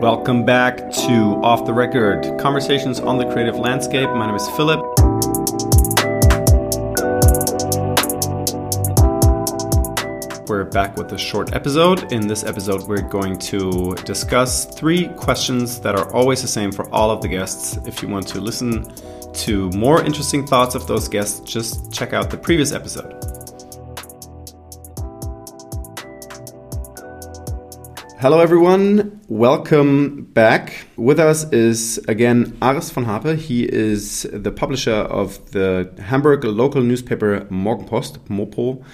Welcome back to Off the Record Conversations on the Creative Landscape. My name is Philip. We're back with a short episode. In this episode, we're going to discuss three questions that are always the same for all of the guests. If you want to listen to more interesting thoughts of those guests, just check out the previous episode. Hello, everyone. Welcome back. With us is again Aris von Harpe. He is the publisher of the Hamburg local newspaper Morgenpost, Mopo.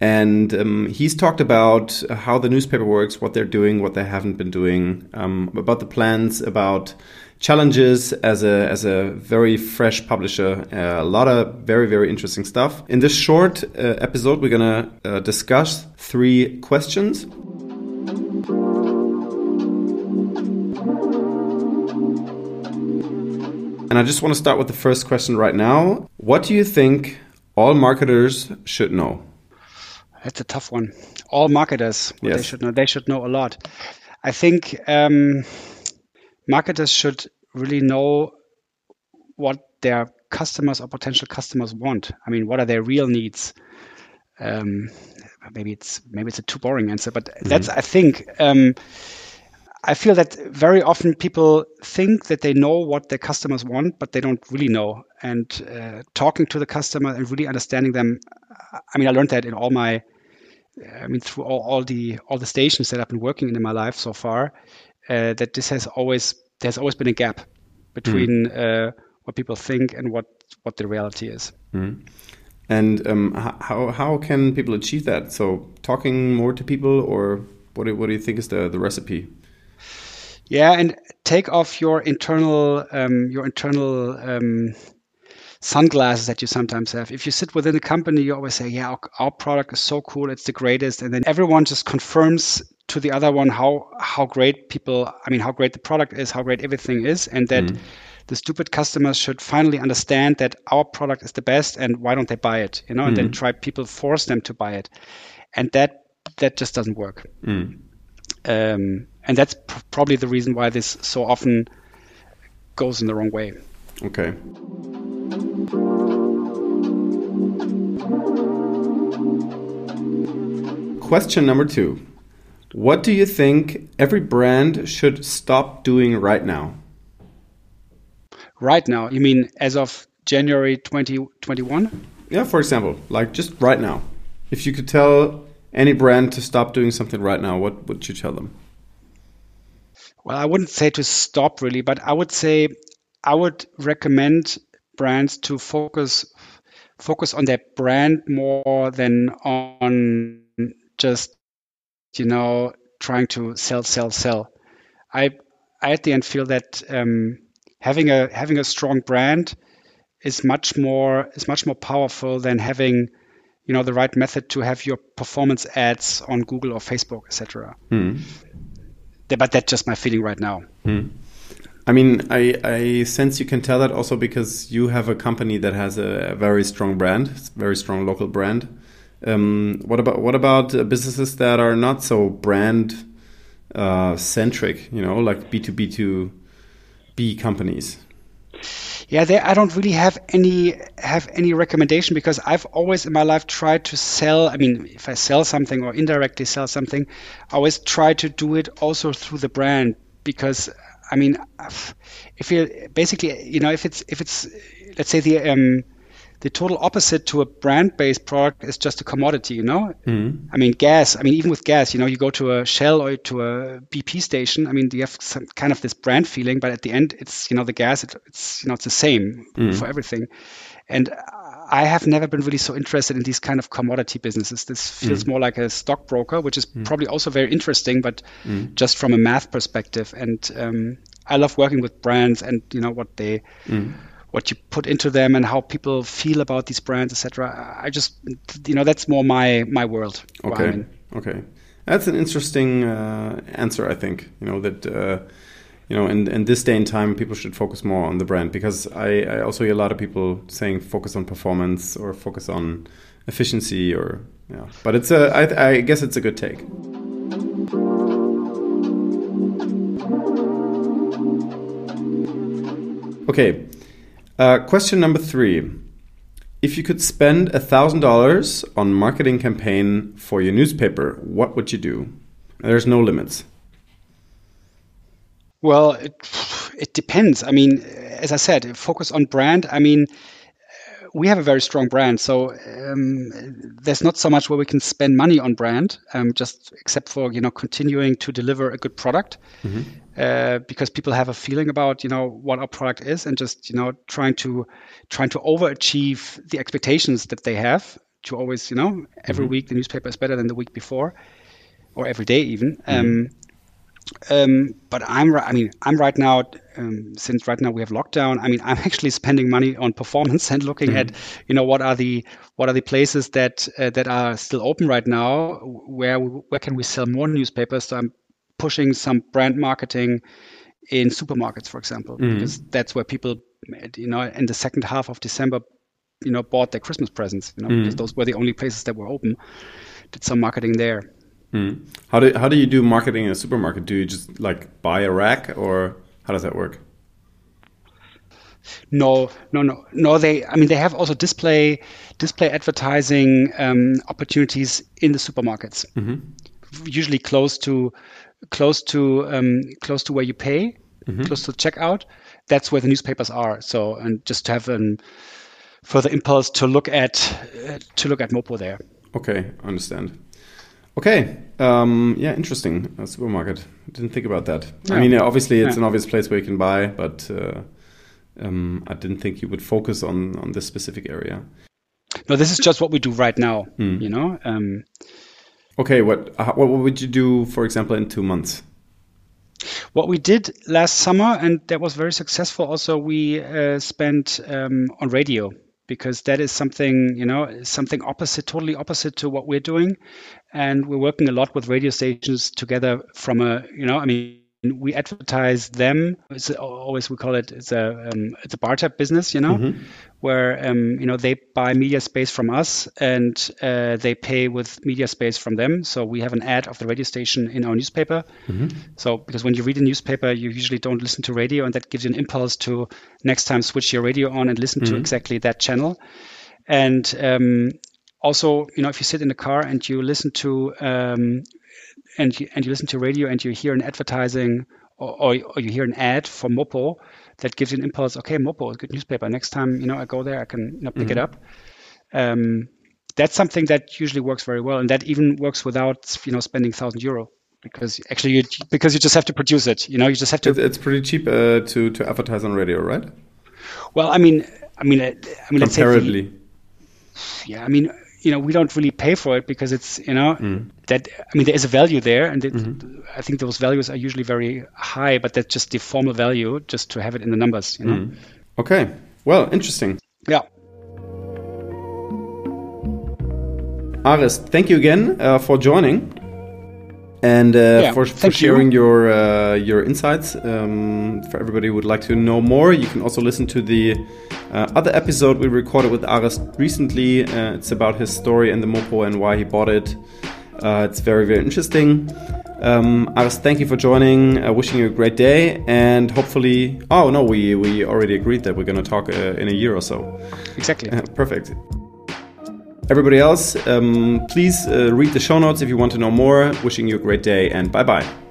And um, he's talked about how the newspaper works, what they're doing, what they haven't been doing, um, about the plans, about challenges as a as a very fresh publisher. Uh, a lot of very very interesting stuff. In this short uh, episode, we're gonna uh, discuss three questions. And I just want to start with the first question right now. What do you think all marketers should know? That's a tough one. All marketers, Yes. they should know. They should know a lot. I think um, marketers should really know what their customers or potential customers want. I mean, what are their real needs? Um, maybe it's maybe it's a too boring answer, but that's I think. Um, I feel that very often people think that they know what their customers want, but they don't really know. And uh, talking to the customer and really understanding them, I mean, I learned that in all my, I mean, through all, all the all the stations that I've been working in in my life so far, uh, that this has always there's always been a gap between uh, what people think and what what the reality is. And um, how how can people achieve that? So talking more to people, or what do, what do you think is the the recipe? Yeah, and take off your internal um, your internal um, sunglasses that you sometimes have. If you sit within a company, you always say, "Yeah, our, our product is so cool, it's the greatest," and then everyone just confirms to the other one how how great people, I mean, how great the product is, how great everything is, and that the stupid customers should finally understand that our product is the best, and why don't they buy it? You know, and then try people force them to buy it, and that that just doesn't work um, and that's pr- probably the reason why this so often goes in the wrong way. Okay. Question number two. What do you think every brand should stop doing right now? Right now, you mean as of January 2021? Yeah, for example, like just right now. If you could tell any brand to stop doing something right now, what would you tell them? Well, I wouldn't say to stop really, but I would say I would recommend brands to focus focus on their brand more than on just you know trying to sell sell sell. I I at the end feel that um, having a having a strong brand is much more is much more powerful than having you know the right method to have your performance ads on Google or Facebook, etc. But that's just my feeling right now. I mean, I, I sense you can tell that also because you have a company that has a, very strong brand, very strong local brand. Um, what about what about uh, businesses that are not so brand uh, centric? You know, like B two B two B companies. Yeah, there I don't really have any have any recommendation because I've always in my life tried to sell. I mean, if I sell something or indirectly sell something, I always try to do it also through the brand because I mean, if you basically, you know, if it's if it's let's say the um, the total opposite to a brand-based product is just a commodity, you know. Mm-hmm. I mean, gas. I mean, even with gas, you know, you go to a Shell or to a BP station. I mean, you have some kind of this brand feeling, but at the end, it's you know the gas. It, it's you know it's the same mm-hmm. for everything. And I have never been really so interested in these kind of commodity businesses. This feels mm. more like a stockbroker, which is mm. probably also very interesting, but mm. just from a math perspective. And um, I love working with brands and you know what they what you put into them and how people feel about these brands, etc. I just, you know, that's more my my world. Okay. Okay. That's an interesting uh, answer, I think. You know, that, uh, you know, in, in this day and time, people should focus more on the brand because I, I also hear a lot of people saying focus on performance or focus on efficiency or, yeah. But it's a, I, I guess it's a good take. Okay. Uh, question number three. If you could spend a thousand dollars on marketing campaign for your newspaper, what would you do? There's no limits. Well, it, it depends. I mean, as I said, focus on brand. I mean, we have a very strong brand, so um, there's not so much where we can spend money on brand, um, just except for you know continuing to deliver a good product, mm-hmm. uh, because people have a feeling about you know what our product is, and just you know trying to trying to overachieve the expectations that they have. To always you know every mm-hmm. week the newspaper is better than the week before, or every day even. Mm-hmm. Um, um, but I'm, I mean, I'm right now, um, since right now we have lockdown. I mean, I'm actually spending money on performance and looking mm-hmm. at, you know, what are the what are the places that uh, that are still open right now? Where where can we sell more newspapers? So I'm pushing some brand marketing in supermarkets, for example, mm-hmm. because that's where people, you know, in the second half of December, you know, bought their Christmas presents. You know, mm-hmm. because those were the only places that were open. Did some marketing there. Mm. How do how do you do marketing in a supermarket? Do you just like buy a rack, or how does that work? No, no, no, no. They, I mean, they have also display display advertising um, opportunities in the supermarkets. Mm -hmm. Usually close to close to um, close to where you pay, mm -hmm. close to the checkout. That's where the newspapers are. So, and just to have a further impulse to look at uh, to look at Mopo there. Okay, understand. Okay. Um, yeah, interesting. A supermarket. Didn't think about that. Yeah. I mean, obviously, it's yeah. an obvious place where you can buy, but uh, um, I didn't think you would focus on on this specific area. No, this is just what we do right now. Mm. You know. Um, okay. What what would you do, for example, in two months? What we did last summer, and that was very successful. Also, we uh, spent um, on radio because that is something you know something opposite totally opposite to what we're doing. And we're working a lot with radio stations together from a you know i mean we advertise them it's always we call it it's a um, it's a barter business you know mm-hmm. where um, you know they buy media space from us and uh, they pay with media space from them so we have an ad of the radio station in our newspaper mm-hmm. so because when you read a newspaper you usually don't listen to radio and that gives you an impulse to next time switch your radio on and listen mm-hmm. to exactly that channel and um, also you know if you sit in the car and you listen to um, and you, and you listen to radio and you hear an advertising or, or, or, you hear an ad for Mopo that gives you an impulse. Okay, Mopo is a good newspaper. Next time you know I go there, I can you know, pick mm-hmm. it up. Um, that's something that usually works very well, and that even works without you know spending thousand euro because actually you because you just have to produce it. You know, you just have to. It's pretty cheap uh, to to advertise on radio, right? Well, I mean, I mean, I mean, comparatively. The, yeah, I mean, you know we don't really pay for it because it's you know mm. that I mean there is a value there and it, mm-hmm. I think those values are usually very high but that's just the formal value just to have it in the numbers you know mm. okay well interesting yeah Aris thank you again uh, for joining and uh, yeah, for, for sharing you. your uh, your insights. Um, for everybody who would like to know more, you can also listen to the uh, other episode we recorded with Aris recently. Uh, it's about his story and the Mopo and why he bought it. Uh, it's very very interesting. Um, Aris, thank you for joining. Uh, wishing you a great day, and hopefully, oh no, we we already agreed that we're going to talk in a year or so. Exactly. perfect. Everybody else, um, please uh, read the show notes if you want to know more. Wishing you a great day and bye bye.